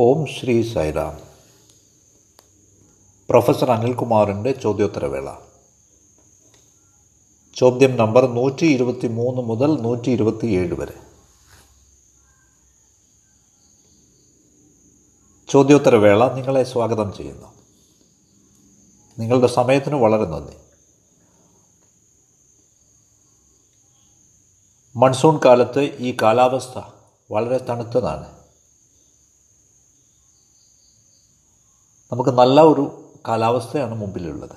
ഓം Shri Sairam. Professor അനിൽകുമാറിന്റെ ചോദ്യോത്തരവേള. ചോദ്യം നമ്പർ നൂറ്റി ഇരുപത്തി മൂന്ന് മുതൽ നൂറ്റി ഇരുപത്തിയേഴ് വരെ. ചോദ്യോത്തരവേള നിങ്ങളെ സ്വാഗതം ചെയ്യുന്നു. നിങ്ങളുടെ സമയത്തിന് വളരെ നന്ദി. മൺസൂൺ കാലത്ത് ഈ കാലാവസ്ഥ വളരെ തണുത്തതാണ്. നമുക്ക് നല്ല ഒരു കാലാവസ്ഥയാണ് മുമ്പിലുള്ളത്.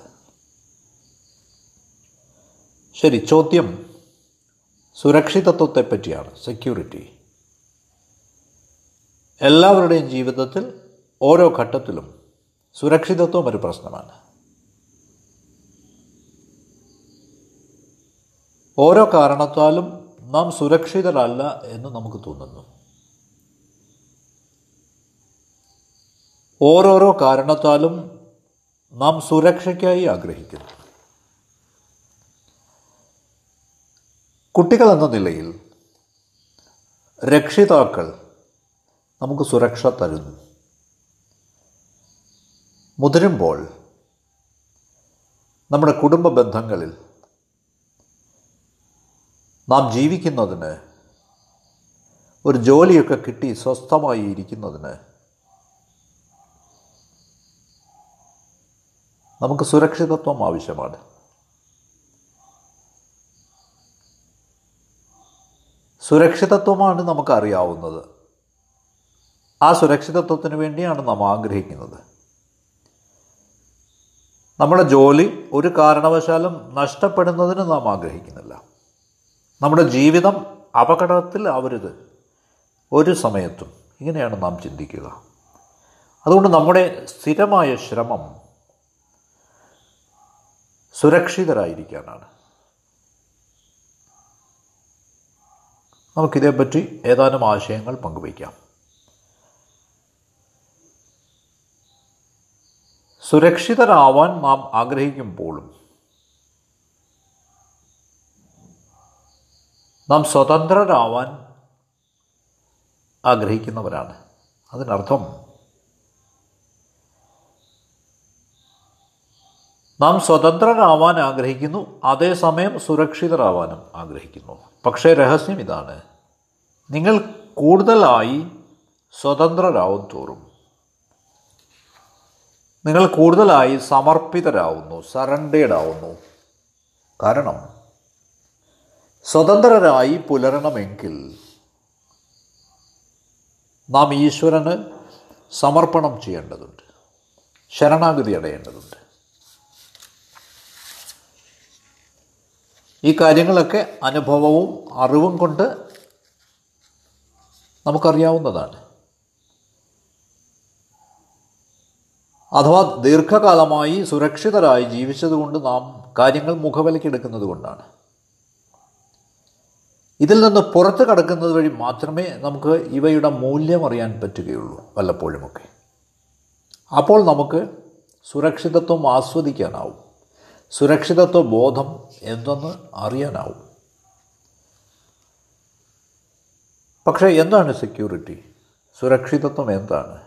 ശരി ചോദ്യം. സുരക്ഷിതത്വത്തെ പറ്റിയാണ് സെക്യൂരിറ്റി എല്ലാവരുടെയും ജീവിതത്തിൽ ഓരോ ഘട്ടത്തിലും സുരക്ഷിതത്വം ഒരു പ്രശ്നമാണ്. ഓരോ കാരണത്താലും നാം സുരക്ഷിതരല്ല എന്ന് നമുക്ക് തോന്നുന്നു. ഓരോരോ കാരണത്താലും നാം സുരക്ഷയ്ക്കായി ആഗ്രഹിക്കുന്നു. കുട്ടികൾ എന്ന നിലയിൽ രക്ഷിതാക്കൾ നമുക്ക് സുരക്ഷ തരുന്നു. മുതിരുമ്പോൾ നമ്മുടെ കുടുംബ ബന്ധങ്ങളിൽ നാം ജീവിക്കുന്നതിന് ഒരു ജോലിയൊക്കെ കിട്ടി സ്വസ്ഥമായി ഇരിക്കുന്നതിന് നമുക്ക് സുരക്ഷിതത്വം ആവശ്യമാണ്. സുരക്ഷിതത്വമാണ് നമുക്കറിയാവുന്നത്. ആ സുരക്ഷിതത്വത്തിന് വേണ്ടിയാണ് നാം ആഗ്രഹിക്കുന്നത്. നമ്മുടെ ജോലി ഒരു കാരണവശാലും നഷ്ടപ്പെടുന്നതിന് നാം ആഗ്രഹിക്കുന്നില്ല. നമ്മുടെ ജീവിതം അപകടത്തിൽ ആവരുത്. ഒരു സമയത്തും ഇങ്ങനെയാണ് നാം ചിന്തിക്കുക. അതുകൊണ്ട് നമ്മുടെ സ്ഥിരമായ ശ്രമം സുരക്ഷിതരായിരിക്കാനാണ്. നമുക്കിതേപ്പറ്റി ഏതാനും ആശയങ്ങൾ പങ്കുവയ്ക്കാം. സുരക്ഷിതരാവാൻ നാം ആഗ്രഹിക്കുമ്പോഴും നാം സ്വതന്ത്രരാവാൻ ആഗ്രഹിക്കുന്നവരാണ്. അതിനർത്ഥം നാം സ്വതന്ത്രരാവാൻ ആഗ്രഹിക്കുന്നു അതേസമയം സുരക്ഷിതരാവാനും ആഗ്രഹിക്കുന്നു. പക്ഷേ രഹസ്യം ഇതാണ്. നിങ്ങൾ കൂടുതലായി സ്വതന്ത്രരാവും തോറും. നിങ്ങൾ കൂടുതലായി സമർപ്പിതരാവുന്നു സറണ്ടേഡ് ആവുന്നു കാരണം സ്വതന്ത്രരായി പുലരണമെങ്കിൽ നാം ഈശ്വരന് സമർപ്പണം ചെയ്യേണ്ടതുണ്ട് ശരണാഗതി അടയേണ്ടതുണ്ട്. ഈ കാര്യങ്ങളൊക്കെ അനുഭവവും അറിവും കൊണ്ട് നമുക്കറിയാവുന്നതാണ്. അഥവാ ദീർഘകാലമായി സുരക്ഷിതരായി ജീവിച്ചതുകൊണ്ട് നാം കാര്യങ്ങൾ മുഖവിലക്കെടുക്കുന്നത് കൊണ്ടാണ്. ഇതിൽ നിന്ന് പുറത്ത് കടക്കുന്നത് വഴി മാത്രമേ നമുക്ക് ഇവയുടെ മൂല്യം അറിയാൻ പറ്റുകയുള്ളൂ വല്ലപ്പോഴുമൊക്കെ. അപ്പോൾ നമുക്ക് സുരക്ഷിതത്വം ആസ്വദിക്കാനാവും. സുരക്ഷിതത്വ ബോധം എന്തെന്ന് അറിയാനാവും. പക്ഷേ എന്താണ് സെക്യൂരിറ്റി സുരക്ഷിതത്വം എന്താണ്?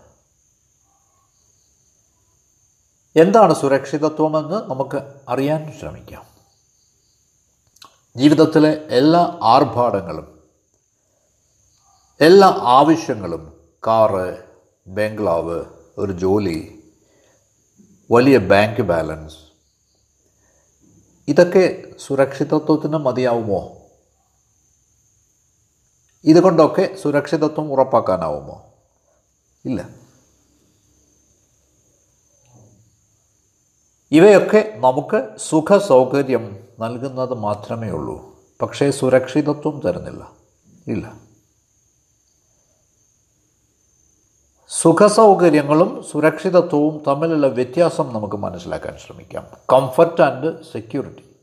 എന്താണ് സുരക്ഷിതത്വമെന്ന് നമുക്ക് അറിയാൻ ശ്രമിക്കാം. ജീവിതത്തിലെ എല്ലാ ആർഭാടങ്ങളും എല്ലാ ആവശ്യങ്ങളും കാറ് ബംഗ്ലാവ് ഒരു ജോലി വലിയ ബാങ്ക് ബാലൻസ് ഇതൊക്കെ സുരക്ഷിതത്വത്തിന് മതിയാവുമോ? ഇതുകൊണ്ടൊക്കെ സുരക്ഷിതത്വം ഉറപ്പാക്കാനാവുമോ? ഇല്ല. ഇവയൊക്കെ നമുക്ക് സുഖ സൗകര്യം നൽകുന്നത് മാത്രമേ ഉള്ളൂ. പക്ഷേ സുരക്ഷിതത്വം തരുന്നില്ല. ഇല്ല. സുഖസൗകര്യങ്ങളും സുരക്ഷിതത്വവും തമ്മിലുള്ള വ്യത്യാസം നമുക്ക് മനസ്സിലാക്കാൻ ശ്രമിക്കാം. കംഫർട്ട് ആൻഡ് സെക്യൂരിറ്റി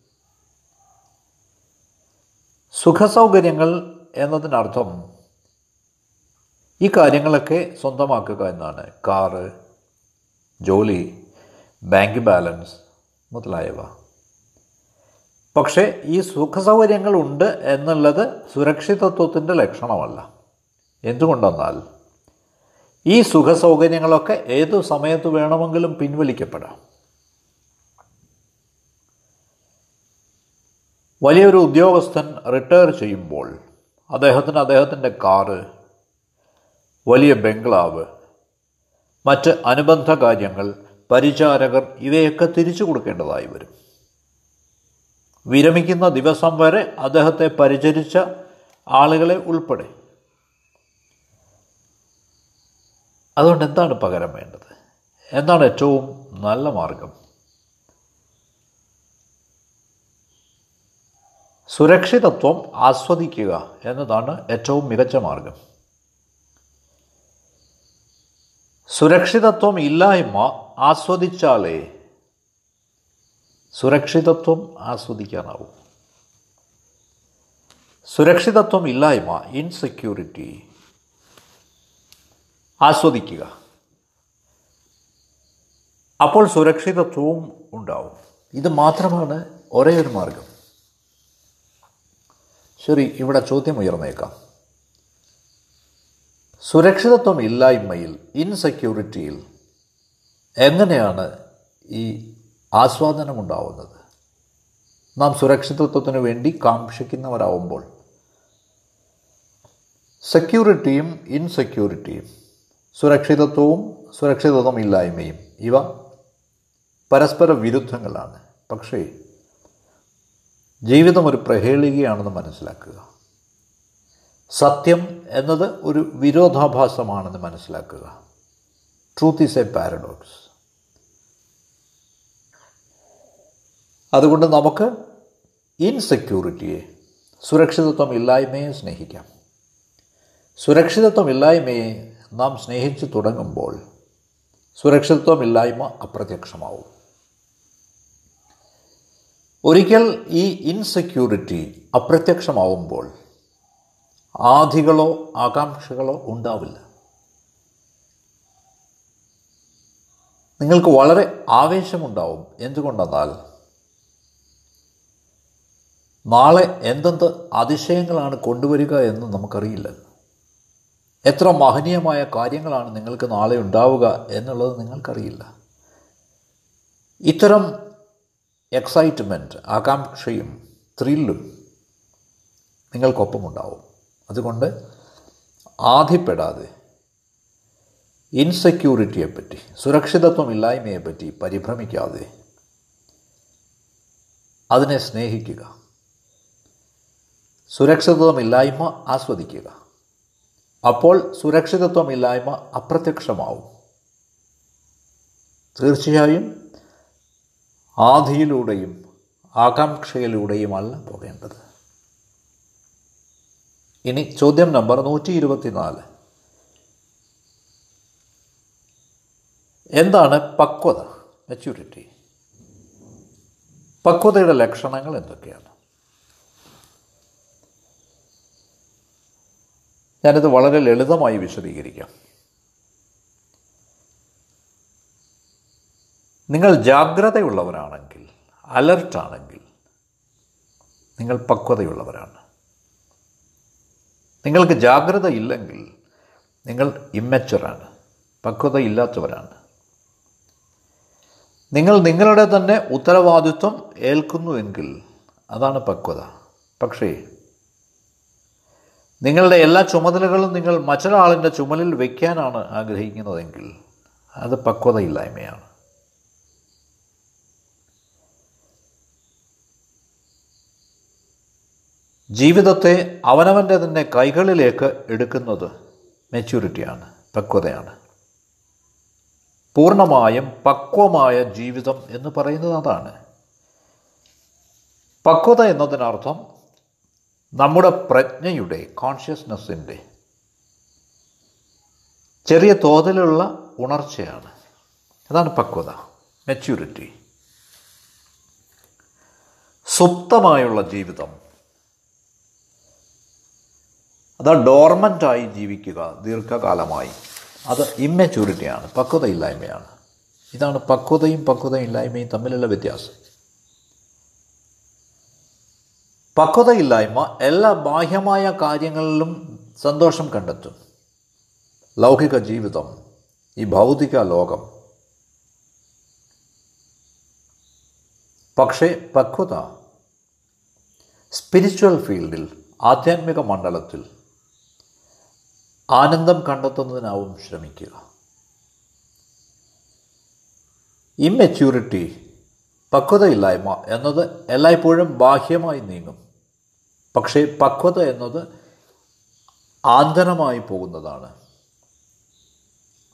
സുഖസൗകര്യങ്ങൾ എന്നതിനർത്ഥം ഈ കാര്യങ്ങളൊക്കെ സ്വന്തമാക്കുക എന്നാണ്. കാറ് ജോലി ബാങ്ക് ബാലൻസ് മുതലായവ. പക്ഷേ ഈ സുഖസൗകര്യങ്ങളുണ്ട് എന്നുള്ളത് സുരക്ഷിതത്വത്തിന്റെ ലക്ഷണമല്ല. എന്തുകൊണ്ടെന്നാൽ ഈ സുഖസൗകര്യങ്ങളൊക്കെ ഏതു സമയത്ത് വേണമെങ്കിലും പിൻവലിക്കപ്പെടാം. വലിയൊരു ഉദ്യോഗസ്ഥൻ റിട്ടയർ ചെയ്യുമ്പോൾ അദ്ദേഹത്തിന് അദ്ദേഹത്തിന്റെ കാറ് വലിയ ബംഗ്ലാവ് മറ്റ് അനുബന്ധ കാര്യങ്ങൾ പരിചാരകർ ഇവയൊക്കെ തിരിച്ചു കൊടുക്കേണ്ടതായി വരും. വിരമിക്കുന്ന ദിവസം വരെ അദ്ദേഹത്തെ പരിചരിച്ച ആളുകളെ ഉൾപ്പെടെ അതുകൊണ്ട് എന്താണ് പകരം വേണ്ടത്? എന്താണ് ഏറ്റവും നല്ല മാർഗം? സുരക്ഷിതത്വം ആസ്വദിക്കുക എന്നതാണ് ഏറ്റവും മികച്ച മാർഗം. സുരക്ഷിതത്വം ഇല്ലായ്മ ആസ്വദിച്ചാലേ സുരക്ഷിതത്വം ആസ്വദിക്കാനാവും. സുരക്ഷിതത്വം ഇല്ലായ്മ ഇൻസെക്യൂരിറ്റി ആസ്വദിക്കുക. അപ്പോൾ സുരക്ഷിതത്വവും ഉണ്ടാവും. ഇത് മാത്രമാണ് ഒരേ ഒരു മാർഗം. ശരി ഇവിടെ ചോദ്യം ഉയർന്നേക്കാം. സുരക്ഷിതത്വം ഇല്ലായ്മയിൽ ഇൻസെക്യൂരിറ്റിയിൽ എങ്ങനെയാണ് ഈ ആസ്വാദനം ഉണ്ടാവുന്നത്? നാം സുരക്ഷിതത്വത്തിന് വേണ്ടി കാക്ഷിക്കുന്നവരാവുമ്പോൾ സെക്യൂരിറ്റിയും ഇൻസെക്യൂരിറ്റിയും സുരക്ഷിതത്വവും സുരക്ഷിതത്വം ഇല്ലായ്മയും ഇവ പരസ്പര വിരുദ്ധങ്ങളാണ് പക്ഷേ ജീവിതം ഒരു പ്രഹേളികയാണെന്ന് മനസ്സിലാക്കുക. സത്യം എന്നത് ഒരു വിരോധാഭാസമാണെന്ന് മനസ്സിലാക്കുക. ട്രൂത്ത് ഈസ് എ പാരഡോക്സ് അതുകൊണ്ട് നമുക്ക് ഇൻസെക്യൂരിറ്റിയെ സുരക്ഷിതത്വം ഇല്ലായ്മയെ സ്നേഹിക്കാം. സുരക്ഷിതത്വം ഇല്ലായ്മയെ നാം സ്നേഹിച്ചു തുടങ്ങുമ്പോൾ സുരക്ഷിതത്വമില്ലായ്മ അപ്രത്യക്ഷമാവും. ഒരിക്കൽ ഈ ഇൻസെക്യൂരിറ്റി അപ്രത്യക്ഷമാവുമ്പോൾ ആധികളോ ആകാംക്ഷകളോ ഉണ്ടാവില്ല. നിങ്ങൾക്ക് വളരെ ആവേശമുണ്ടാവും. എന്തുകൊണ്ടെന്നാൽ നാളെ എന്തെന്ത് അതിശയങ്ങളാണ് കൊണ്ടുവരിക എന്ന് നമുക്കറിയില്ല. എത്ര മഹനീയമായ കാര്യങ്ങളാണ് നിങ്ങൾക്ക് നാളെ ഉണ്ടാവുക എന്നുള്ളത് നിങ്ങൾക്കറിയില്ല. ഇത്തരം എക്സൈറ്റ്മെന്റ് ആകാംക്ഷയും ത്രില്ലും നിങ്ങൾക്കൊപ്പമുണ്ടാവും. അതുകൊണ്ട് ആധിപ്പെടാതെ ഇൻസെക്യൂരിറ്റിയെപ്പറ്റി സുരക്ഷിതത്വം ഇല്ലായ്മയെപ്പറ്റി പരിഭ്രമിക്കാതെ അതിനെ സ്നേഹിക്കുക. സുരക്ഷിതത്വമില്ലായ്മ ആസ്വദിക്കുക. അപ്പോൾ സുരക്ഷിതത്വമില്ലായ്മ അപ്രത്യക്ഷമാവും. തീർച്ചയായും ആധിയിലൂടെയും ആകാംക്ഷയിലൂടെയുമല്ല പോകേണ്ടത്. ഇനി ചോദ്യം നമ്പർ നൂറ്റി ഇരുപത്തിനാല് എന്താണ് പക്വത? മെച്യൂരിറ്റി പക്വതയുടെ ലക്ഷണങ്ങൾ എന്തൊക്കെയാണ്? ഞാനിത് വളരെ ലളിതമായി വിശദീകരിക്കാം. നിങ്ങൾ ജാഗ്രതയുള്ളവരാണെങ്കിൽ അലർട്ടാണെങ്കിൽ നിങ്ങൾ പക്വതയുള്ളവരാണ്. നിങ്ങൾക്ക് ജാഗ്രത ഇല്ലെങ്കിൽ നിങ്ങൾ ഇമ്മച്ചുറാണ് പക്വതയില്ലാത്തവരാണ്. നിങ്ങൾ നിങ്ങളുടെ തന്നെ ഉത്തരവാദിത്വം ഏൽക്കുന്നുവെങ്കിൽ അതാണ് പക്വത. പക്ഷേ നിങ്ങളുടെ എല്ലാ ചുമതലകളും നിങ്ങൾ മറ്റൊരാളിന്റെ ചുമലിൽ വയ്ക്കാനാണ് ആഗ്രഹിക്കുന്നതെങ്കിൽ അത് പക്വതയില്ലായ്മയാണ്. ജീവിതത്തെ അവനവന്റെ തന്നെ കൈകളിലേക്ക് എടുക്കുന്നത് മെച്യൂരിറ്റിയാണ് പക്വതയാണ്. പൂർണമായും പക്വമായ ജീവിതം എന്ന് പറയുന്നത് അതാണ്. പക്വത എന്നതിനർത്ഥം നമ്മുടെ പ്രജ്ഞയുടെ കോൺഷ്യസ്നെസ്സിന്റെ ചെറിയ തോതിലുള്ള ഉണർച്ചയാണ്. അതാണ് പക്വത മെച്യൂരിറ്റി സുപ്തമായുള്ള ജീവിതം. അത് ഡോർമന്റായി ജീവിക്കുക ദീർഘകാലമായി. അത് ഇമ്മെച്യൂരിറ്റിയാണ് പക്വതയില്ലായ്മയാണ്. ഇതാണ് പക്വതയും പക്വതയില്ലായ്മയും തമ്മിലുള്ള വ്യത്യാസം. പക്വതയില്ലായ്മ എല്ലാ ബാഹ്യമായ കാര്യങ്ങളിലും സന്തോഷം കണ്ടെത്തും. ലൗകിക ജീവിതം ഈ ഭൗതിക ലോകം. പക്ഷേ പക്വത സ്പിരിച്വൽ ഫീൽഡിൽ ആധ്യാത്മിക മണ്ഡലത്തിൽ ആനന്ദം കണ്ടെത്തുന്നതിനാവും ശ്രമിക്കുക. ഇമ്മെച്യൂരിറ്റി പക്വതയില്ലായ്മ എന്നത് എല്ലായ്പ്പോഴും ബാഹ്യമായി നീങ്ങും. പക്ഷേ പക്വത എന്നത് ആന്തരമായി പോകുന്നതാണ്.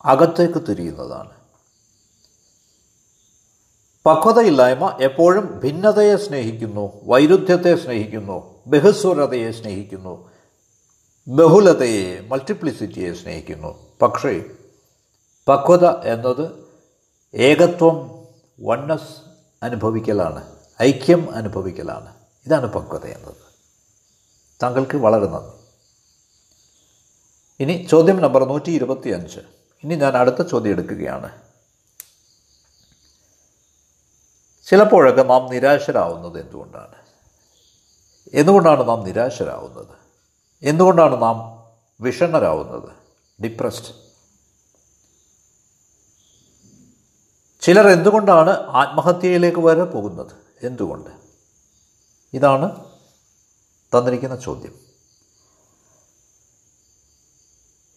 അകത്തേക്ക് തിരിയുന്നതാണ്. പക്വതയില്ലായ്മ എപ്പോഴും ഭിന്നതയെ സ്നേഹിക്കുന്നു വൈരുദ്ധ്യത്തെ സ്നേഹിക്കുന്നു ബഹുസ്വരതയെ സ്നേഹിക്കുന്നു ബഹുലതയെ മൾട്ടിപ്ലിസിറ്റിയെ സ്നേഹിക്കുന്നു. പക്ഷേ പക്വത എന്നത് ഏകത്വം വണ്ണസ് അനുഭവിക്കലാണ്. ഐക്യം അനുഭവിക്കലാണ്. ഇതാണ് പക്വത എന്നത്. താങ്കൾക്ക് വളരെ നന്ദി. ഇനി ചോദ്യം നമ്പർ നൂറ്റി ഇരുപത്തി അഞ്ച് ഇനി ഞാൻ അടുത്ത ചോദ്യം എടുക്കുകയാണ്. ചിലപ്പോഴൊക്കെ നാം നിരാശരാവുന്നത് എന്തുകൊണ്ടാണ്? എന്തുകൊണ്ടാണ് നാം നിരാശരാവുന്നത്? എന്തുകൊണ്ടാണ് നാം വിഷണ്ണരാവുന്നത്? ഡിപ്രസ്ഡ്. ചിലർ എന്തുകൊണ്ടാണ് ആത്മഹത്യയിലേക്ക് വരെ പോകുന്നത്? എന്തുകൊണ്ട്? ഇതാണ് തന്നിരിക്കുന്ന ചോദ്യം.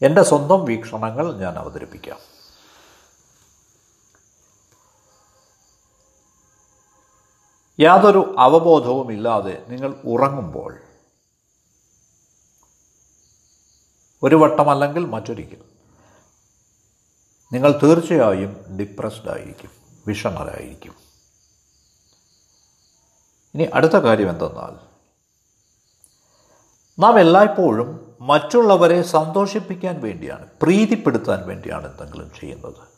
എന്റെ സ്വന്തം വീക്ഷണങ്ങൾ ഞാൻ അവതരിപ്പിക്കാം. യാതൊരു അവബോധവുമില്ലാതെ നിങ്ങൾ ഉറങ്ങുമ്പോൾ ഒരു വട്ടമല്ലെങ്കിൽ മറ്റൊരിക്കൽ നിങ്ങൾ തീർച്ചയായും ഡിപ്രസ്ഡ് ആയിരിക്കും വിഷമരായിരിക്കും. ഇനി അടുത്ത കാര്യം എന്തെന്നാൽ നാം എല്ലായ്പ്പോഴും മറ്റുള്ളവരെ സന്തോഷിപ്പിക്കാൻ വേണ്ടിയാണ് പ്രീതിപ്പെടുത്താൻ വേണ്ടിയാണ് എന്തെങ്കിലും ചെയ്യുന്നത്.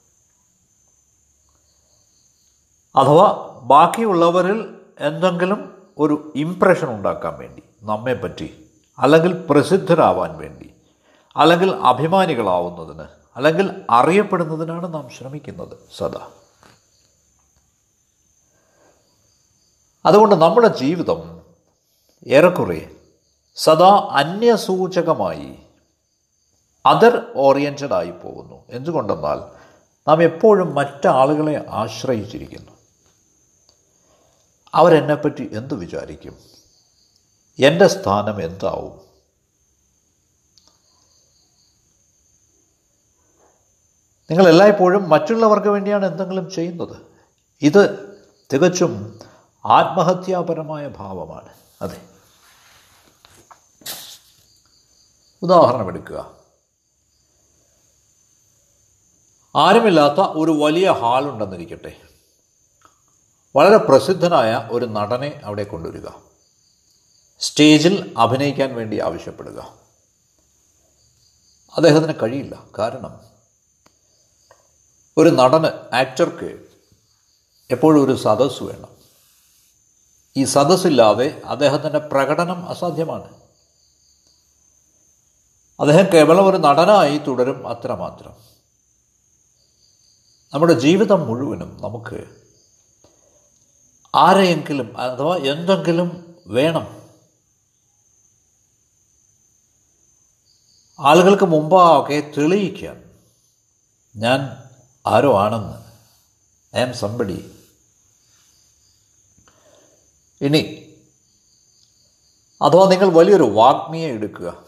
അഥവാ ബാക്കിയുള്ളവരിൽ എന്തെങ്കിലും ഒരു ഇംപ്രഷൻ ഉണ്ടാക്കാൻ വേണ്ടി നമ്മെ പറ്റി അല്ലെങ്കിൽ പ്രസിദ്ധരാവാൻ വേണ്ടി അല്ലെങ്കിൽ അഭിമാനികളാവുന്നതിന് അല്ലെങ്കിൽ അറിയപ്പെടുന്നതിനാണ് നാം ശ്രമിക്കുന്നത് സദാ. അതുകൊണ്ട് നമ്മുടെ ജീവിതം ഏറെക്കുറെ സദാ അന്യസൂചകമായി അതർ ഓറിയന്റഡ് ആയി പോകുന്നു. എന്തുകൊണ്ടെന്നാൽ നാം എപ്പോഴും മറ്റാളുകളെ ആശ്രയിച്ചിരിക്കുന്നു. അവരെന്നെപ്പറ്റി എന്തു വിചാരിക്കും? എന്റെ സ്ഥാനം എന്താവും? നിങ്ങൾ എല്ലായ്പ്പോഴും മറ്റുള്ളവർക്ക് വേണ്ടിയാണ് എന്തെങ്കിലും ചെയ്യുന്നത്. ഇത് തികച്ചും ആത്മഹത്യാപരമായ ഭാവമാണ്. അതെ. ഉദാഹരണം എടുക്കുക. ആരുമില്ലാത്ത ഒരു വലിയ ഹാളുണ്ടെന്നിരിക്കട്ടെ വളരെ പ്രസിദ്ധനായ ഒരു നടനെ അവിടെ കൊണ്ടുവരിക. സ്റ്റേജിൽ അഭിനയിക്കാൻ വേണ്ടി ആവശ്യപ്പെടുക. അദ്ദേഹത്തിന് കഴിയില്ല. കാരണം ഒരു നടന് ആക്ടർക്ക് എപ്പോഴും ഒരു സദസ് വേണം. ഈ സദസ്സില്ലാതെ അദ്ദേഹത്തിന്റെ പ്രകടനം അസാധ്യമാണ്. അദ്ദേഹം കേവലം ഒരു നടനായി തുടരും അത്രമാത്രം. നമ്മുടെ ജീവിതം മുഴുവനും നമുക്ക് ആരെയെങ്കിലും അഥവാ എന്തെങ്കിലും വേണം. ആളുകൾക്ക് മുമ്പാകെ തെളിയിക്കാൻ ഞാൻ ആരോ ആണെന്ന്. ഐ ആം സംബടി ഇനി അഥവാ നിങ്ങൾ വലിയൊരു വാഗ്മിയെ എടുക്കുക.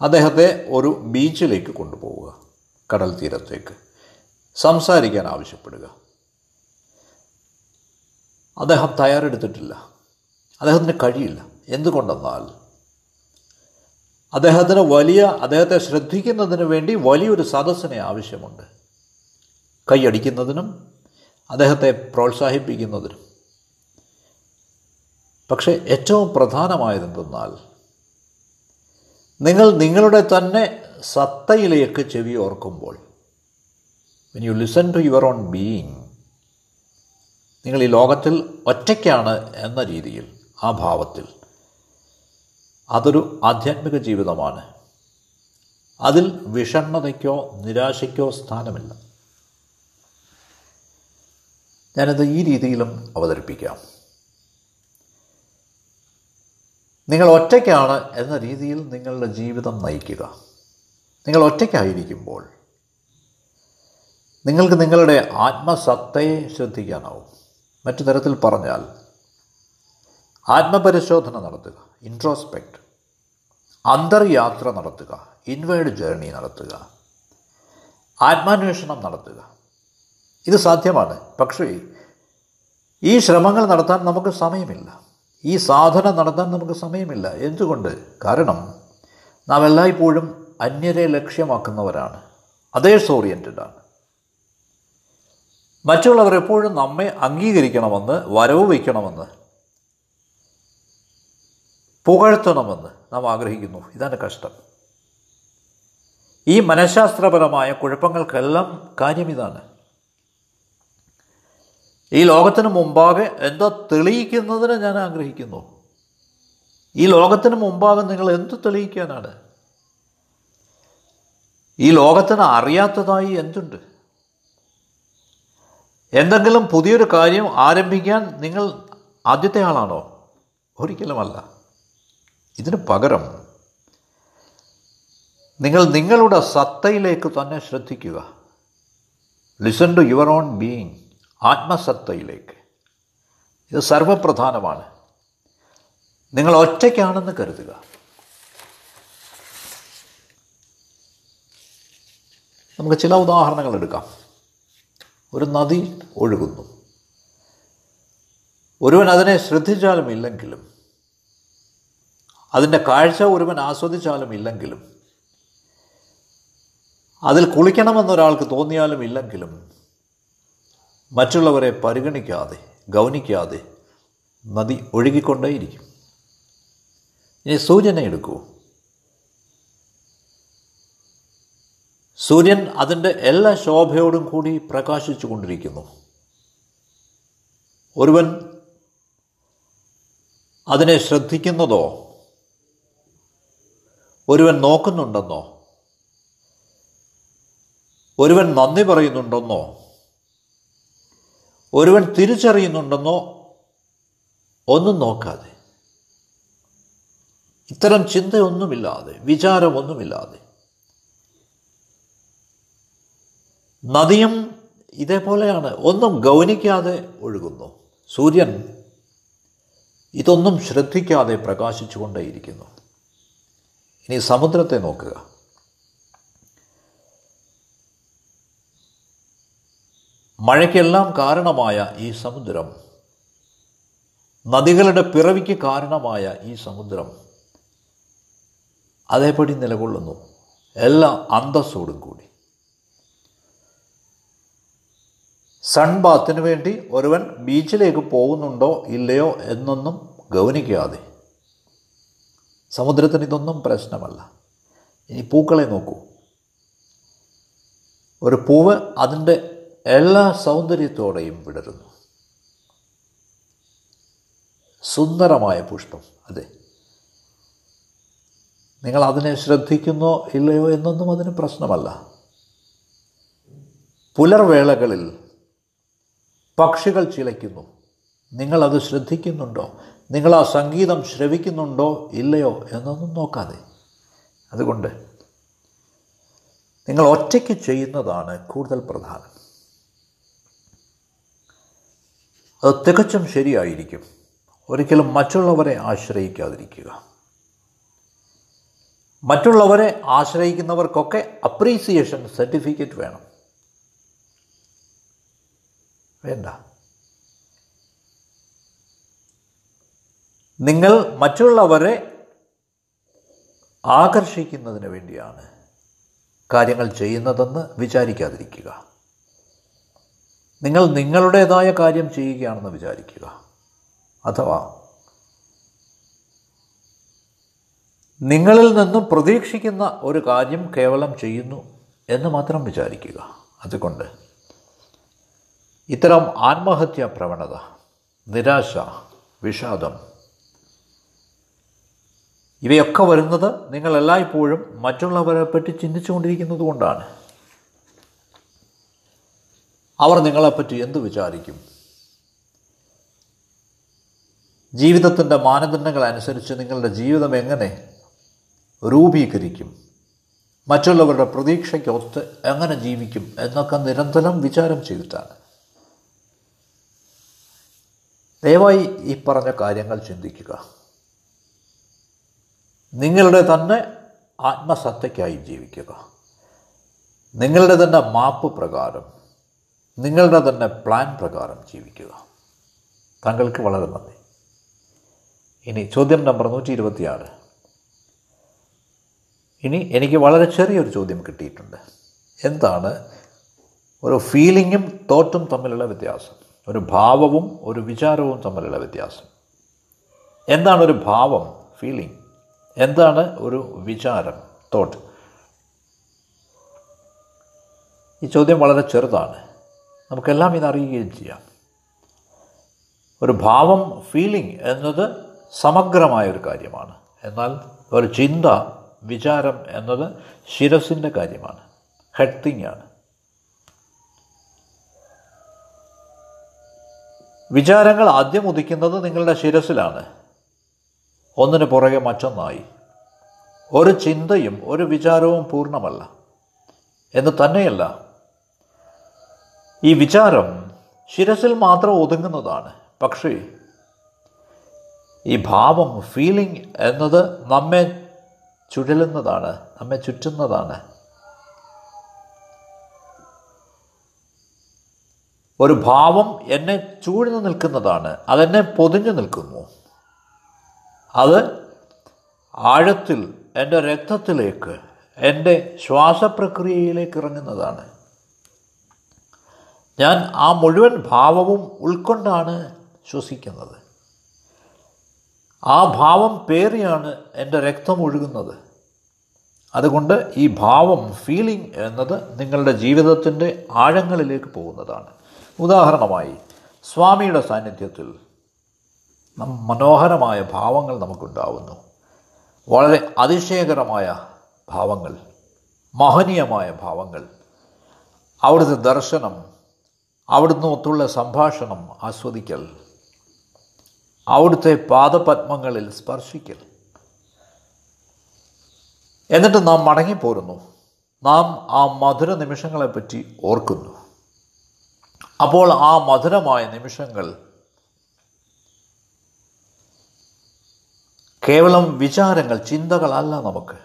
അദ്ദേഹത്തെ ഒരു ബീച്ചിലേക്ക് കൊണ്ടുപോവുക കടൽ തീരത്തേക്ക്. സംസാരിക്കാൻ ആവശ്യപ്പെടുക. അദ്ദേഹം തയ്യാറെടുത്തിട്ടില്ല. അദ്ദേഹത്തിന് കഴിയില്ല. എന്തുകൊണ്ടെന്നാൽ അദ്ദേഹത്തിന് വലിയ അദ്ദേഹത്തെ ശ്രദ്ധിക്കുന്നതിന് വേണ്ടി വലിയൊരു സദസ്സിനെ ആവശ്യമുണ്ട്. കൈയടിക്കുന്നതിനും അദ്ദേഹത്തെ പ്രോത്സാഹിപ്പിക്കുന്നതിനും. പക്ഷേ ഏറ്റവും പ്രധാനമായതെന്തെന്നാൽ നിങ്ങൾ നിങ്ങളുടെ തന്നെ സത്തയിലേക്ക് ചെവി ഓർക്കുമ്പോൾ when you listen to your own being നിങ്ങൾ ഈ ലോകത്തിൽ ഒറ്റയ്ക്കാണ് എന്ന രീതിയിൽ ആ ഭാവത്തിൽ അതൊരു ആധ്യാത്മിക ജീവിതമാണ്. അതിൽ വിഷണ്ണതയ്ക്കോ നിരാശയ്ക്കോ സ്ഥാനമില്ല. ഞാനത് ഈ രീതിയിലും അവതരിപ്പിക്കാം. നിങ്ങൾ ഒറ്റയ്ക്കാണ് എന്ന രീതിയിൽ നിങ്ങളുടെ ജീവിതം നയിക്കുക. നിങ്ങൾ ഒറ്റയ്ക്കായിരിക്കുമ്പോൾ നിങ്ങൾക്ക് നിങ്ങളുടെ ആത്മസത്തയെ ശ്രദ്ധിക്കാനാവും. മറ്റു തരത്തിൽ പറഞ്ഞാൽ ആത്മപരിശോധന നടത്തുക ഇൻട്രോസ്പെക്റ്റ് അന്തർയാത്ര നടത്തുക ഇൻവേർഡ് ജേർണി നടത്തുക ആത്മാന്വേഷണം നടത്തുക. ഇത് സാധ്യമാണ്. പക്ഷേ ഈ ശ്രമങ്ങൾ നടത്താൻ നമുക്ക് സമയമില്ല. ഈ സാധന നടത്താൻ നമുക്ക് സമയമില്ല. എന്തുകൊണ്ട്? കാരണം നാം എല്ലായ്പ്പോഴും അന്യരെ ലക്ഷ്യമാക്കുന്നവരാണ്. അതേഴ്സ് ഓറിയന്റഡാണ് മറ്റുള്ളവർ എപ്പോഴും നമ്മെ അംഗീകരിക്കണമെന്ന് വരവ് വയ്ക്കണമെന്ന് പുകഴ്ത്തണമെന്ന് നാം ആഗ്രഹിക്കുന്നു. ഇതാണ് കഷ്ടം. ഈ മനഃശാസ്ത്രപരമായ കുഴപ്പങ്ങൾക്കെല്ലാം കാര്യം ഇതാണ്. ഈ ലോകത്തിന് മുമ്പാകെ എന്തോ തെളിയിക്കുന്നതിന് ഞാൻ ആഗ്രഹിക്കുന്നു. ഈ ലോകത്തിന് മുമ്പാകെ നിങ്ങൾ എന്ത് തെളിയിക്കാനാണ്? ഈ ലോകത്തിന് അറിയാത്തതായി എന്തുണ്ട്? എന്തെങ്കിലും പുതിയൊരു കാര്യം ആരംഭിക്കാൻ നിങ്ങൾ ആദ്യത്തെ ആളാണോ? ഒരിക്കലുമല്ല. ഇതിന് പകരം നിങ്ങൾ നിങ്ങളുടെ സത്തയിലേക്ക് തന്നെ ശ്രദ്ധിക്കുക. Listen to your own being ആത്മസത്തയിലേക്ക്. ഇത് സർവപ്രധാനമാണ്. നിങ്ങൾ ഒറ്റയ്ക്കാണെന്ന് കരുതുക. നമുക്ക് ചില ഉദാഹരണങ്ങൾ എടുക്കാം. ഒരു നദി ഒഴുകുന്നു. ഒരുവൻ അതിനെ ശ്രദ്ധിച്ചാലും ഇല്ലെങ്കിലും അതിന്റെ കാഴ്ച ഒരുവൻ ആസ്വദിച്ചാലും ഇല്ലെങ്കിലും അതിൽ കുളിക്കണമെന്നൊരാൾക്ക് തോന്നിയാലും ഇല്ലെങ്കിലും മറ്റുള്ളവരെ പരിഗണിക്കാതെ ഗൗനിക്കാതെ നദി ഒഴുകിക്കൊണ്ടേയിരിക്കും. ഇനി സൂര്യനെ എടുക്കൂ. സൂര്യൻ അതിന്റെ എല്ലാ ശോഭയോടും കൂടി പ്രകാശിച്ചു കൊണ്ടിരിക്കുന്നു. ഒരുവൻ അതിനെ ശ്രദ്ധിക്കുന്നതോ ഒരുവൻ നോക്കുന്നുണ്ടെന്നോ? ഒരുവൻ നന്ദി പറയുന്നുണ്ടെന്നോ? ഒരുവൻ തിരിച്ചറിയുന്നുണ്ടെന്നോ? ഒന്നും നോക്കാതെ. ഇത്തരം ചിന്തയൊന്നുമില്ലാതെ വിചാരമൊന്നുമില്ലാതെ. നദിയും ഇതേപോലെയാണ് ഒന്നും ഗൗനിക്കാതെ ഒഴുകുന്നു. സൂര്യൻ ഇതൊന്നും ശ്രദ്ധിക്കാതെ പ്രകാശിച്ചുകൊണ്ടേയിരിക്കുന്നു. ഇനി സമുദ്രത്തെ നോക്കുക. മഴയ്ക്കെല്ലാം കാരണമായ ഈ സമുദ്രം. നദികളുടെ പിറവിക്ക് കാരണമായ ഈ സമുദ്രം. അതേപടി നിലകൊള്ളുന്നു. എല്ലാ അന്തസ്സോടും കൂടി. സൺബാത്തിന് വേണ്ടി ഒരുവൻ ബീച്ചിലേക്ക് പോകുന്നുണ്ടോ ഇല്ലയോ എന്നൊന്നും ഗൗനിക്കാതെ. സമുദ്രത്തിന് ഇതൊന്നും പ്രശ്നമല്ല. ഇനി പൂക്കളെ നോക്കൂ. ഒരു പൂവ് അതിന്റെ എല്ലാ സൗന്ദര്യത്തോടെയും വിടരുന്നു. സുന്ദരമായ പുഷ്പം അതെ. നിങ്ങൾ അതിനെ ശ്രദ്ധിക്കുന്നോ ഇല്ലയോ എന്നൊന്നും അതിന് പ്രശ്നമല്ല. പുലർവേളകളിൽ പക്ഷികൾ ചിലയ്ക്കുന്നു. നിങ്ങളത് ശ്രദ്ധിക്കുന്നുണ്ടോ? നിങ്ങൾ ആ സംഗീതം ശ്രവിക്കുന്നുണ്ടോ ഇല്ലയോ എന്നൊന്നും നോക്കാതെ. അതുകൊണ്ട് നിങ്ങൾ ഒറ്റയ്ക്ക് ചെയ്യുന്നതാണ് കൂടുതൽ പ്രധാനം. അത് തികച്ചും ശരിയായിരിക്കും. ഒരിക്കലും മറ്റുള്ളവരെ ആശ്രയിക്കാതിരിക്കുക. മറ്റുള്ളവരെ ആശ്രയിക്കുന്നവർക്കൊക്കെ അപ്രീസിയേഷൻ സർട്ടിഫിക്കറ്റ് വേണം. വേണ്ട. നിങ്ങൾ മറ്റുള്ളവരെ ആകർഷിക്കുന്നതിന് വേണ്ടിയാണ് കാര്യങ്ങൾ ചെയ്യുന്നതെന്ന് വിചാരിക്കാതിരിക്കുക. നിങ്ങൾ നിങ്ങളുടേതായ കാര്യം ചെയ്യുകയാണെന്ന് വിചാരിക്കുക. അഥവാ നിങ്ങളിൽ നിന്നും പ്രതീക്ഷിക്കുന്ന ഒരു കാര്യം കേവലം ചെയ്യുന്നു എന്ന് മാത്രം വിചാരിക്കുക. അതുകൊണ്ട് ഇത്തരം ആത്മഹത്യാ പ്രവണത നിരാശ വിഷാദം ഇവയൊക്കെ വരുന്നത് നിങ്ങൾ എല്ലായ്പ്പോഴും മറ്റുള്ളവരെ പറ്റി ചിന്തിച്ചുകൊണ്ടിരിക്കുന്നത് കൊണ്ടാണ്. അവർ നിങ്ങളെപ്പറ്റി എന്തു വിചാരിക്കും? ജീവിതത്തിന്റെ മാനദണ്ഡങ്ങൾ അനുസരിച്ച് നിങ്ങളുടെ ജീവിതം എങ്ങനെ രൂപീകരിക്കും? മറ്റുള്ളവരുടെ പ്രതീക്ഷയ്ക്കൊത്ത് എങ്ങനെ ജീവിക്കും എന്നൊക്കെ നിരന്തരം വിചാരം ചെയ്തിട്ടാണ്. ദയവായി ഈ പറഞ്ഞ കാര്യങ്ങൾ ചിന്തിക്കുക. നിങ്ങളുടെ തന്നെ ആത്മസത്തയ്ക്കായി ജീവിക്കുക. നിങ്ങളുടെ തന്നെ മാപ്പ് പ്രകാരം നിങ്ങളുടെ തന്നെ പ്ലാൻ പ്രകാരം ജീവിക്കുക. താങ്കൾക്ക് വളരെ നന്ദി. ഇനി ചോദ്യം നമ്പർ നൂറ്റി ഇരുപത്തിയാറ് ഇനി എനിക്ക് വളരെ ചെറിയൊരു ചോദ്യം കിട്ടിയിട്ടുണ്ട്. എന്താണ് ഒരു ഫീലിങ്ങും തോട്ടും തമ്മിലുള്ള വ്യത്യാസം? ഒരു ഭാവവും ഒരു വിചാരവും തമ്മിലുള്ള വ്യത്യാസം. എന്താണ് ഒരു ഭാവം ഫീലിംഗ് എന്താണ് ഒരു വിചാരം തോട്ട് ഈ ചോദ്യം വളരെ ചെറുതാണ്. നമുക്കെല്ലാം ഇത് അറിയുകയും ചെയ്യാം. ഒരു ഭാവം ഫീലിംഗ് എന്നത് സമഗ്രമായ ഒരു കാര്യമാണ്. എന്നാൽ ഒരു ചിന്ത വിചാരം എന്നത് ശിരസിന്റെ കാര്യമാണ്. ഹെഡ് തിങ് ആണ്. വിചാരങ്ങൾ ആദ്യം ഉദിക്കുന്നത് നിങ്ങളുടെ ശിരസിലാണ്. ഒന്നിന് പുറകെ മറ്റൊന്നായി. ഒരു ചിന്തയും ഒരു വിചാരവും പൂർണമല്ല. എന്ന് തന്നെയല്ല. ഈ വിചാരം ശിരസിൽ മാത്രം ഒതുങ്ങുന്നതാണ്. പക്ഷേ ഈ ഭാവം ഫീലിംഗ് എന്നത് നമ്മെ ചുഴലുന്നതാണ് നമ്മെ ചുറ്റുന്നതാണ്. ഒരു ഭാവം എന്നെ ചൂഴ്ന്നു നിൽക്കുന്നതാണ് അതെന്നെ പൊതിഞ്ഞു നിൽക്കുന്നു. അത് ആഴത്തിൽ എന്റെ രക്തത്തിലേക്ക് എന്റെ ശ്വാസപ്രക്രിയയിലേക്ക് ഇറങ്ങുന്നതാണ്. ഞാൻ ആ മുഴുവൻ ഭാവവും ഉൾക്കൊണ്ടാണ് ശ്വസിക്കുന്നത്. ആ ഭാവം പേറിയാണ് എന്റെ രക്തം ഒഴുകുന്നത്. അതുകൊണ്ട് ഈ ഭാവം ഫീലിംഗ് എന്നത് നിങ്ങളുടെ ജീവിതത്തിന്റെ ആഴങ്ങളിലേക്ക് പോകുന്നതാണ്. ഉദാഹരണമായി സ്വാമിയുടെ സാന്നിധ്യത്തിൽ മനോഹരമായ ഭാവങ്ങൾ നമുക്കുണ്ടാവുന്നു. വളരെ അതിശയകരമായ ഭാവങ്ങൾ മഹനീയമായ ഭാവങ്ങൾ. അവിടുത്തെ ദർശനം അവിടുന്ന് ഒത്തുള്ള സംഭാഷണം ആസ്വദിക്കൽ. അവിടുത്തെ പാദപത്മങ്ങളിൽ സ്പർശിക്കൽ. എന്നിട്ട് നാം മടങ്ങിപ്പോരുന്നു. നാം ആ മധുര നിമിഷങ്ങളെപ്പറ്റി ഓർക്കുന്നു. അപ്പോൾ ആ മധുരമായ നിമിഷങ്ങൾ കേവലം വിചാരങ്ങൾ ചിന്തകളല്ല നമുക്ക്.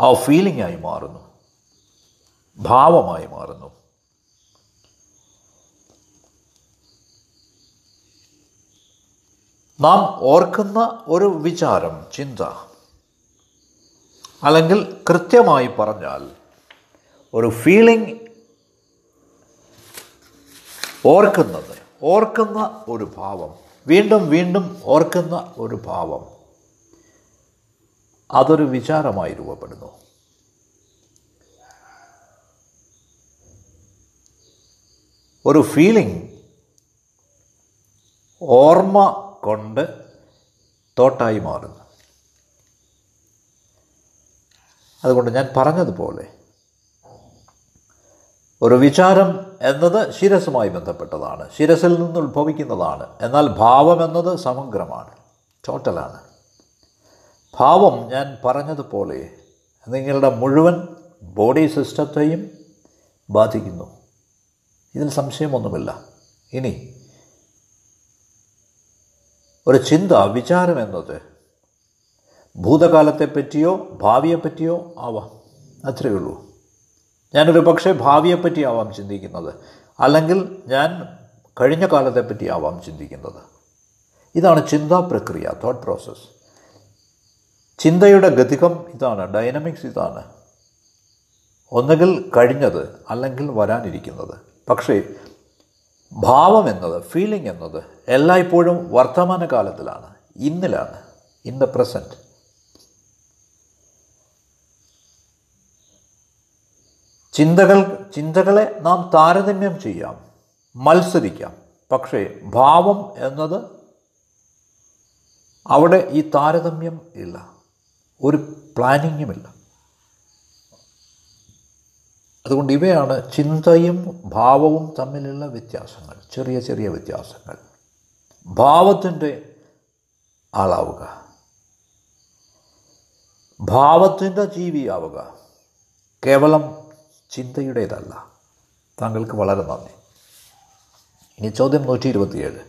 ആ ഫീലിംഗായി മാറുന്നു. ഭാവമായി മാറുന്നു. നാം ഓർക്കുന്ന ഒരു വിചാരം ചിന്ത അല്ലെങ്കിൽ കൃത്യമായി പറഞ്ഞാൽ ഒരു ഫീലിംഗ് ഓർക്കുന്നത് ഓർക്കുന്ന ഒരു ഭാവം വീണ്ടും വീണ്ടും ഓർക്കുന്ന ഒരു ഭാവം അതൊരു വിചാരമായി രൂപപ്പെടുന്നു. ഒരു ഫീലിംഗ് ഓർമ്മ കൊണ്ട് തോട്ടായി മാറുന്നു. അതുകൊണ്ട് ഞാൻ പറഞ്ഞതുപോലെ ഒരു വിചാരം എന്നത് ശിരസുമായി ബന്ധപ്പെട്ടതാണ്. ശിരസിൽ നിന്ന് ഉത്ഭവിക്കുന്നതാണ്. എന്നാൽ ഭാവം എന്നത് സമഗ്രമാണ്. ടോട്ടലാണ്. ഭാവം ഞാൻ പറഞ്ഞതുപോലെ നിങ്ങളുടെ മുഴുവൻ ബോഡി സിസ്റ്റത്തെയും ബാധിക്കുന്നു. ഇതിൽ സംശയമൊന്നുമില്ല. ഇനി ഒരു ചിന്ത വിചാരം എന്നത് ഭൂതകാലത്തെപ്പറ്റിയോ ഭാവിയെപ്പറ്റിയോ ആവാം. അത്രയേ ഉള്ളൂ. ഞാനൊരു പക്ഷേ ഭാവിയെപ്പറ്റിയാവാം ചിന്തിക്കുന്നത്. അല്ലെങ്കിൽ ഞാൻ കഴിഞ്ഞ കാലത്തെപ്പറ്റിയാവാം ചിന്തിക്കുന്നത്. ഇതാണ് ചിന്താ പ്രക്രിയ തോട്ട് പ്രോസസ്സ് ചിന്തയുടെ ഗതികം ഇതാണ് ഡൈനമിക്സ് ഇതാണ്. ഒന്നുകിൽ കഴിഞ്ഞത് അല്ലെങ്കിൽ വരാനിരിക്കുന്നത്. പക്ഷേ ഭാവം എന്നത് ഫീലിംഗ് എന്നത് എല്ലായ്പ്പോഴും വർത്തമാനകാലത്തിലാണ് ഇന്നിലാണ് ഇൻ ദ പ്രസന്റ് ചിന്തകൾ ചിന്തകളെ നാം താരതമ്യം ചെയ്യാം മത്സരിക്കാം. പക്ഷേ ഭാവം എന്നത് അവിടെ ഈ താരതമ്യം ഇല്ല. ഒരു പ്ലാനിങ്ങുമില്ല അതുകൊണ്ട് ഇവയാണ് ചിന്തയും ഭാവവും തമ്മിലുള്ള വ്യത്യാസങ്ങൾ ചെറിയ ചെറിയ വ്യത്യാസങ്ങൾ. ഭാവത്തിന്റെ ആളാവുക. ഭാവത്തിന്റെ ജീവിയാവുക. കേവലം ചിന്തയുടേതല്ല. താങ്കൾക്ക് വളരെ നന്ദി. ഇനി ചോദ്യം നൂറ്റി ഇരുപത്തിയേഴ്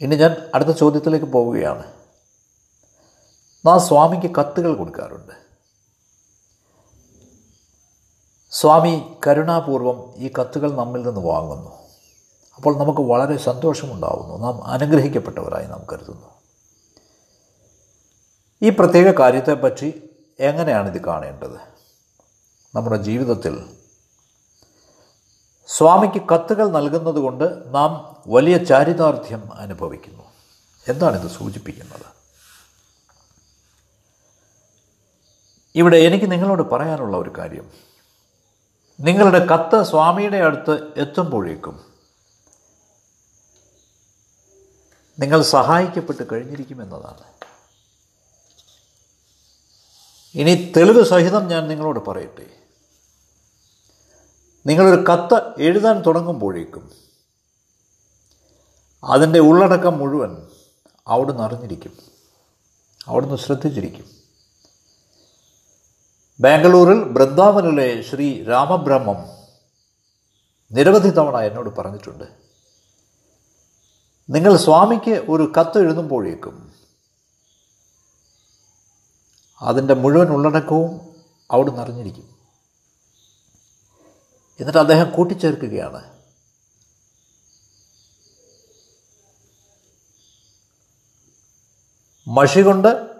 ഇനി ഞാൻ അടുത്ത ചോദ്യത്തിലേക്ക് പോവുകയാണ്. നാം സ്വാമിക്ക് കത്തുകൾ കൊടുക്കാറുണ്ട്. സ്വാമി കരുണാപൂർവം ഈ കത്തുകൾ നമ്മിൽ നിന്ന് വാങ്ങുന്നു. അപ്പോൾ നമുക്ക് വളരെ സന്തോഷമുണ്ടാവുന്നു. നാം അനുഗ്രഹിക്കപ്പെട്ടവരായി നാം കരുതുന്നു. ഈ പ്രത്യേക കാര്യത്തെപ്പറ്റി എങ്ങനെയാണിത് കാണേണ്ടത്? നമ്മുടെ ജീവിതത്തിൽ സ്വാമിക്ക് കത്തുകൾ നൽകുന്നത് കൊണ്ട് നാം വലിയ ചാരിതാർത്ഥ്യം അനുഭവിക്കുന്നു. എന്താണിത് സൂചിപ്പിക്കുന്നത്? ഇവിടെ എനിക്ക് നിങ്ങളോട് പറയാനുള്ള ഒരു കാര്യം. നിങ്ങളുടെ കത്ത് സ്വാമിയുടെ അടുത്ത് എത്തുമ്പോഴേക്കും നിങ്ങൾ സഹായിക്കപ്പെട്ട് കഴിഞ്ഞിരിക്കുമെന്നതാണ്. ഇനി തെളിവ് സഹിതം ഞാൻ നിങ്ങളോട് പറയട്ടെ. നിങ്ങളൊരു കത്ത് എഴുതാൻ തുടങ്ങുമ്പോഴേക്കും അതിന്റെ ഉള്ളടക്കം മുഴുവൻ അവിടുന്ന് അറിഞ്ഞിരിക്കും. അവിടുന്ന് ശ്രദ്ധിച്ചിരിക്കും. ബാംഗ്ലൂരിൽ ബൃന്ദാവനിലെ ശ്രീ രാമബ്രഹ്മം നിരവധി തവണ എന്നോട് പറഞ്ഞിട്ടുണ്ട്. നിങ്ങൾ സ്വാമിക്ക് ഒരു കത്ത് എഴുതുമ്പോഴേക്കും അതിന്റെ മുഴുവൻ ഉള്ളടക്കവും അവിടുന്ന് അറിഞ്ഞിരിക്കും. എന്നിട്ട് അദ്ദേഹം കൂട്ടിച്ചേർക്കുകയാണ്. മഷി കൊണ്ട്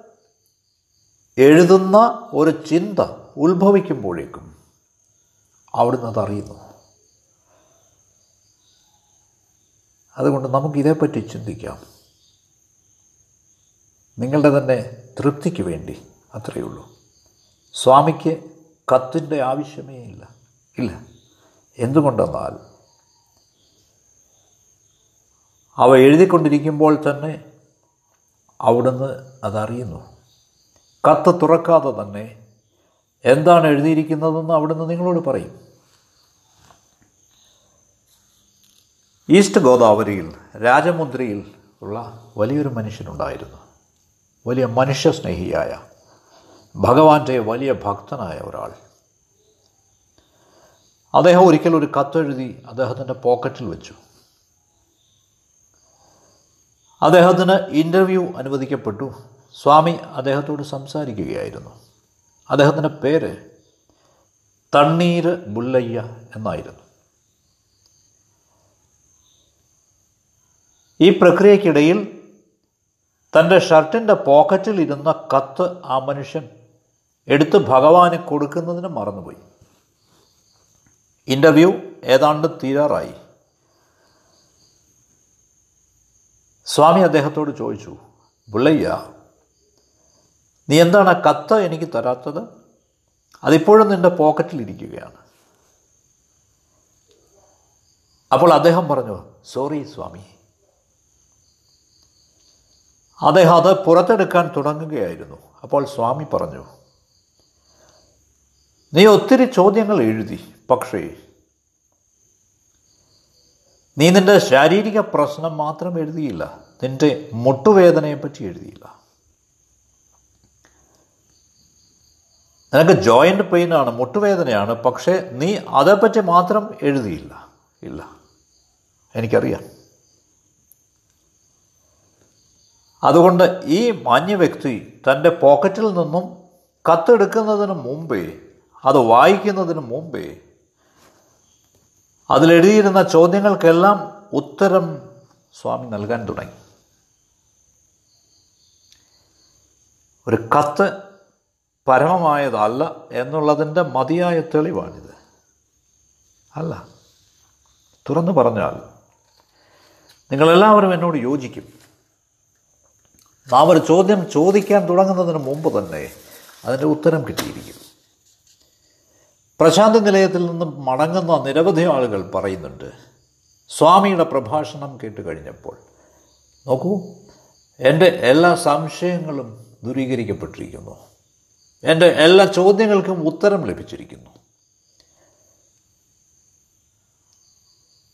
എഴുതുന്ന ഒരു ചിന്ത ഉത്ഭവിക്കുമ്പോഴേക്കും അവിടുന്ന് അതറിയുന്നു അതുകൊണ്ട് നമുക്കിതേപ്പറ്റി ചിന്തിക്കാം. നിങ്ങളുടെ തന്നെ തൃപ്തിക്ക് വേണ്ടി അത്രയേ ഉള്ളൂ. സ്വാമിക്ക് കത്തിന്റെ ആവശ്യമേ ഇല്ല. ഇല്ല. എന്തുകൊണ്ടെന്നാൽ അവ എഴുതിക്കൊണ്ടിരിക്കുമ്പോൾ തന്നെ അവിടുന്ന് അതറിയുന്നു. കത്ത് തുറക്കാതെ തന്നെ എന്താണ് എഴുതിയിരിക്കുന്നതെന്ന് അവിടുന്ന് നിങ്ങളോട് പറയും. ഈസ്റ്റ് ഗോദാവരിയിൽ രാജമുദ്രയിൽ ഉള്ള വലിയൊരു മനുഷ്യനുണ്ടായിരുന്നു. വലിയ മനുഷ്യസ്നേഹിയായ ഭഗവാന്റെ വലിയ ഭക്തനായ ഒരാൾ. അദ്ദേഹം ഒരിക്കൽ ഒരു കത്തെഴുതി അദ്ദേഹത്തിന്റെ പോക്കറ്റിൽ വെച്ചു. അദ്ദേഹത്തിന് ഇന്റർവ്യൂ അനുവദിക്കപ്പെട്ടു. സ്വാമി അദ്ദേഹത്തോട് സംസാരിക്കുകയായിരുന്നു. അദ്ദേഹത്തിന്റെ പേര് തണ്ണീര് ബുല്ലയ്യ എന്നായിരുന്നു. ഈ പ്രക്രിയക്കിടയിൽ തന്റെ ഷർട്ടിന്റെ പോക്കറ്റിൽ ഇരുന്ന കത്ത് ആ മനുഷ്യൻ എടുത്ത് ഭഗവാന് കൊടുക്കുന്നതിന് മറന്നുപോയി. ഇന്റർവ്യൂ ഏതാണ്ട് തീരാറായി. സ്വാമി അദ്ദേഹത്തോട് ചോദിച്ചു ബുള്ളയ്യ നീ എന്താണ് കത്ത് എനിക്ക് തരാത്തത്? അതിപ്പോഴും നിന്റെ പോക്കറ്റിലിരിക്കുകയാണ് അപ്പോൾ അദ്ദേഹം പറഞ്ഞു സോറി സ്വാമി. അദ്ദേഹം അത് പുറത്തെടുക്കാൻ തുടങ്ങുകയായിരുന്നു. അപ്പോൾ സ്വാമി പറഞ്ഞു നീ ഒത്തിരി ചോദ്യങ്ങൾ എഴുതി പക്ഷേ നീ നിന്റെ ശാരീരിക പ്രശ്നം മാത്രം എഴുതിയില്ല. നിന്റെ മുട്ടുവേദനയെപ്പറ്റി എഴുതിയില്ല. നിനക്ക് ജോയിന്റ് പെയിനാണ് മുട്ടുവേദനയാണ് പക്ഷേ നീ അതേപ്പറ്റി മാത്രം എഴുതിയില്ല. ഇല്ല. എനിക്കറിയാം. അതുകൊണ്ട് ഈ മാന്യ വ്യക്തി തന്റെ പോക്കറ്റിൽ നിന്നും കത്തെടുക്കുന്നതിന് മുമ്പേ അത് വായിക്കുന്നതിന് മുമ്പേ അതിലെഴുതിയിരുന്ന ചോദ്യങ്ങൾക്കെല്ലാം ഉത്തരം സ്വാമി നൽകാൻ തുടങ്ങി. ഒരു കത്ത് പരമമായതല്ല എന്നുള്ളതിന്റെ മതിയായ തെളിവാണിത്. അല്ല തുറന്നു പറഞ്ഞാൽ നിങ്ങളെല്ലാവരും എന്നോട് യോജിക്കും. നാം ഒരു ചോദ്യം ചോദിക്കാൻ തുടങ്ങുന്നതിന് മുമ്പ് തന്നെ അതിന്റെ ഉത്തരം കിട്ടിയിരിക്കും. പ്രശാന്തി നിലയത്തിൽ നിന്നും മടങ്ങുന്ന നിരവധി ആളുകൾ പറയുന്നുണ്ട്. സ്വാമിയുടെ പ്രഭാഷണം കേട്ട് കഴിഞ്ഞപ്പോൾ നോക്കൂ എന്റെ എല്ലാ സംശയങ്ങളും ദൂരീകരിക്കപ്പെട്ടിരിക്കുന്നു. എന്റെ എല്ലാ ചോദ്യങ്ങൾക്കും ഉത്തരം ലഭിച്ചിരിക്കുന്നു.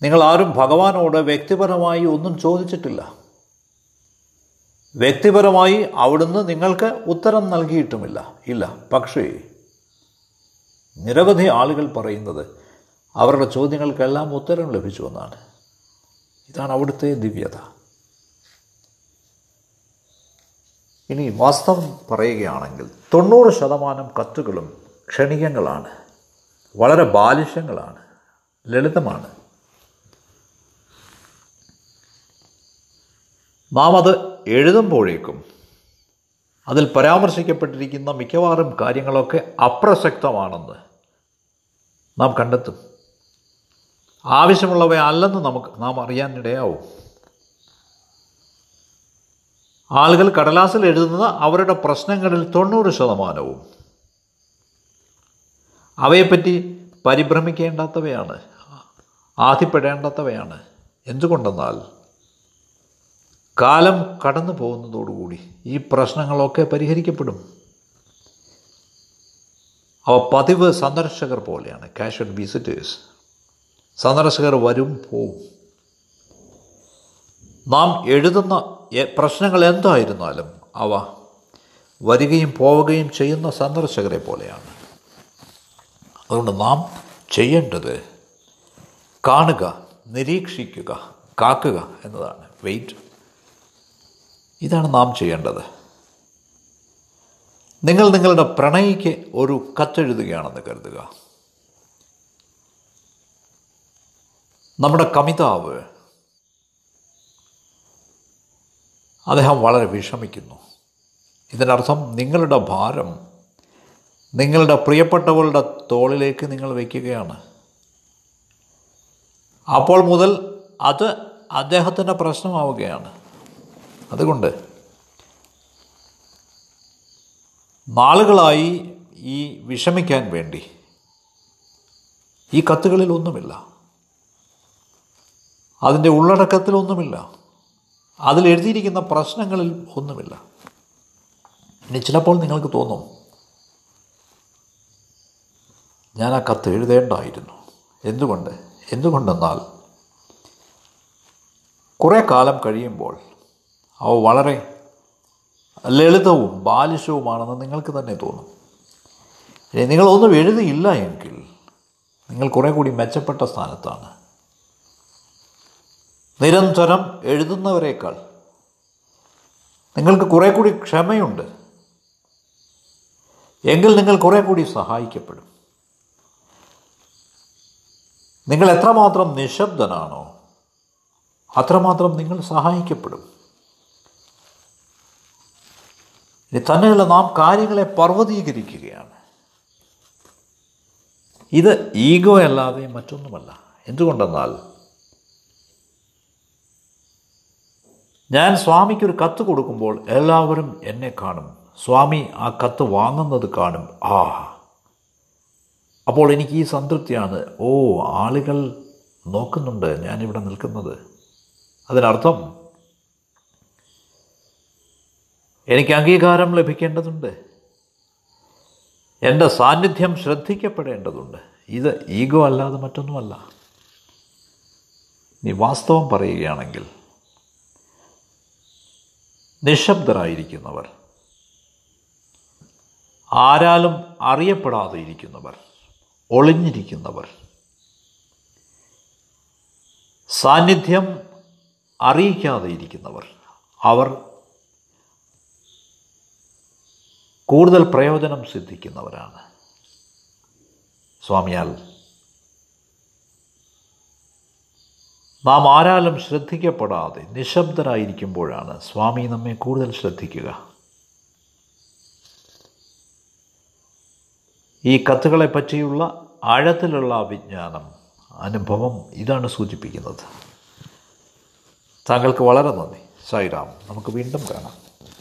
നിങ്ങൾ ആരും ഭഗവാനോട് വ്യക്തിപരമായി ഒന്നും ചോദിച്ചിട്ടില്ല. വ്യക്തിപരമായി അവിടുന്ന് നിങ്ങൾക്ക് ഉത്തരം നൽകിയിട്ടുമില്ല. ഇല്ല പക്ഷേ നിരവധി ആളുകൾ പറയുന്നത് അവരുടെ ചോദ്യങ്ങൾക്കെല്ലാം ഉത്തരം ലഭിച്ചു എന്നാണ്. ഇതാണ് അവിടുത്തെ ദിവ്യത. ഇനി വാസ്തവം പറയുകയാണെങ്കിൽ തൊണ്ണൂറ് ശതമാനം കത്തുകളും ക്ഷണികങ്ങളാണ്. വളരെ ബാലിഷ്യങ്ങളാണ് ലളിതമാണ്. നാം അത് എഴുതുമ്പോഴേക്കും അതിൽ പരാമർശിക്കപ്പെട്ടിരിക്കുന്ന മിക്കവാറും കാര്യങ്ങളൊക്കെ അപ്രസക്തമാണെന്ന് നാം കണ്ടെത്തും. ആവശ്യമുള്ളവയല്ലെന്ന് നമുക്ക് നാം അറിയാനിടയാവും ആളുകൾ കടലാസിൽ എഴുതുന്നത് അവരുടെ പ്രശ്നങ്ങളിൽ തൊണ്ണൂറ് ശതമാനവും. അവയെപ്പറ്റി പരിഭ്രമിക്കേണ്ടാത്തവയാണ് ആധിപ്പെടേണ്ടാത്തവയാണ്. എന്തുകൊണ്ടെന്നാൽ കാലം കടന്നു പോകുന്നതോടുകൂടി ഈ പ്രശ്നങ്ങളൊക്കെ പരിഹരിക്കപ്പെടും. അവ പതിവ് സന്ദർശകർ പോലെയാണ് കാഷ്വൽ വിസിറ്റേഴ്സ് സന്ദർശകർ വരും പോവും. നാം എഴുതുന്ന പ്രശ്നങ്ങൾ എന്തായിരുന്നാലും അവ വരികയും പോവുകയും ചെയ്യുന്ന സന്ദർശകരെ പോലെയാണ്. അതുകൊണ്ട് നാം ചെയ്യേണ്ടത് കാണുക നിരീക്ഷിക്കുക കാക്കുക എന്നതാണ്. വെയിറ്റ് ഇതാണ് നാം ചെയ്യേണ്ടത്. നിങ്ങൾ നിങ്ങളുടെ പ്രണയിക്ക് ഒരു കത്തെഴുതുകയാണെന്ന് കരുതുക. നമ്മുടെ കമിതാവ് അദ്ദേഹം വളരെ വിഷമിക്കുന്നു. ഇതിനർത്ഥം നിങ്ങളുടെ ഭാരം നിങ്ങളുടെ പ്രിയപ്പെട്ടവളുടെ തോളിലേക്ക് നിങ്ങൾ വയ്ക്കുകയാണ്. അപ്പോൾ മുതൽ അത് അദ്ദേഹത്തിന്റെ പ്രശ്നമാവുകയാണ്. അതുകൊണ്ട് നാളുകളായി ഈ വിഷമിക്കാൻ വേണ്ടി. ഈ കത്തുകളിൽ ഒന്നുമില്ല. അതിന്റെ ഉള്ളടക്കത്തിലൊന്നുമില്ല അതിൽ എഴുതിയിരിക്കുന്ന പ്രശ്നങ്ങളിൽ ഒന്നുമില്ല. ഇനി ചിലപ്പോൾ നിങ്ങൾക്ക് തോന്നും ഞാൻ ആ കത്ത് എഴുതേണ്ടായിരുന്നു. എന്തുകൊണ്ട്? എന്തുകൊണ്ടെന്നാൽ കുറേ കാലം കഴിയുമ്പോൾ അവ വളരെ ലളിതവും ബാലിശവുമാണെന്ന് നിങ്ങൾക്ക് തന്നെ തോന്നും. നിങ്ങളൊന്നും എഴുതിയില്ല എങ്കിൽ നിങ്ങൾ കുറേ കൂടി മെച്ചപ്പെട്ട സ്ഥാനത്താണ്. നിരന്തരം എഴുതുന്നവരേക്കാൾ നിങ്ങൾക്ക് കുറേ കൂടി ക്ഷമയുണ്ട്. എങ്കിൽ നിങ്ങൾ കുറേ കൂടി സഹായിക്കപ്പെടും. നിങ്ങൾ എത്രമാത്രം നിശബ്ദനാണോ അത്രമാത്രം നിങ്ങൾ സഹായിക്കപ്പെടും. ഇനി തന്നെയല്ല നാം കാര്യങ്ങളെ പർവതീകരിക്കുകയാണ്. ഇത് ഈഗോ അല്ലാതെ മറ്റൊന്നുമല്ല. എന്തുകൊണ്ടെന്നാൽ ഞാൻ സ്വാമിക്ക് ഒരു കത്ത് കൊടുക്കുമ്പോൾ എല്ലാവരും എന്നെ കാണും. സ്വാമി ആ കത്ത് വാങ്ങുന്നത് കാണും. ആ അപ്പോൾ എനിക്ക് ഈ സംതൃപ്തിയാണ്. ഓ ആളുകൾ നോക്കുന്നുണ്ട്. ഞാനിവിടെ നിൽക്കുന്നത്. അതിനർത്ഥം എനിക്ക് അംഗീകാരം ലഭിക്കേണ്ടതുണ്ട്. എന്റെ സാന്നിധ്യം ശ്രദ്ധിക്കപ്പെടേണ്ടതുണ്ട്. ഇത് ഈഗോ അല്ലാതെ മറ്റൊന്നുമല്ല. നീ വാസ്തവം പറയുകയാണെങ്കിൽ നിശബ്ദരായിരിക്കുന്നവർ ആരാലും അറിയപ്പെടാതെ ഇരിക്കുന്നവർ ഒളിഞ്ഞിരിക്കുന്നവർ സാന്നിധ്യം അറിയിക്കാതെ ഇരിക്കുന്നവർ അവർ കൂടുതൽ പ്രയോജനം സിദ്ധിക്കുന്നവരാണ്. സ്വാമിയാൽ നാം ആരാലും ശ്രദ്ധിക്കപ്പെടാതെ നിശബ്ദരായിരിക്കുമ്പോഴാണ് സ്വാമി നമ്മെ കൂടുതൽ ശ്രദ്ധിക്കുക. ഈ കത്തുകളെ പറ്റിയുള്ള ആഴത്തിലുള്ള വിജ്ഞാനം അനുഭവം ഇതാണ് സൂചിപ്പിക്കുന്നത്. താങ്കൾക്ക് വളരെ നന്ദി. സായിറാം നമുക്ക് വീണ്ടും കാണാം.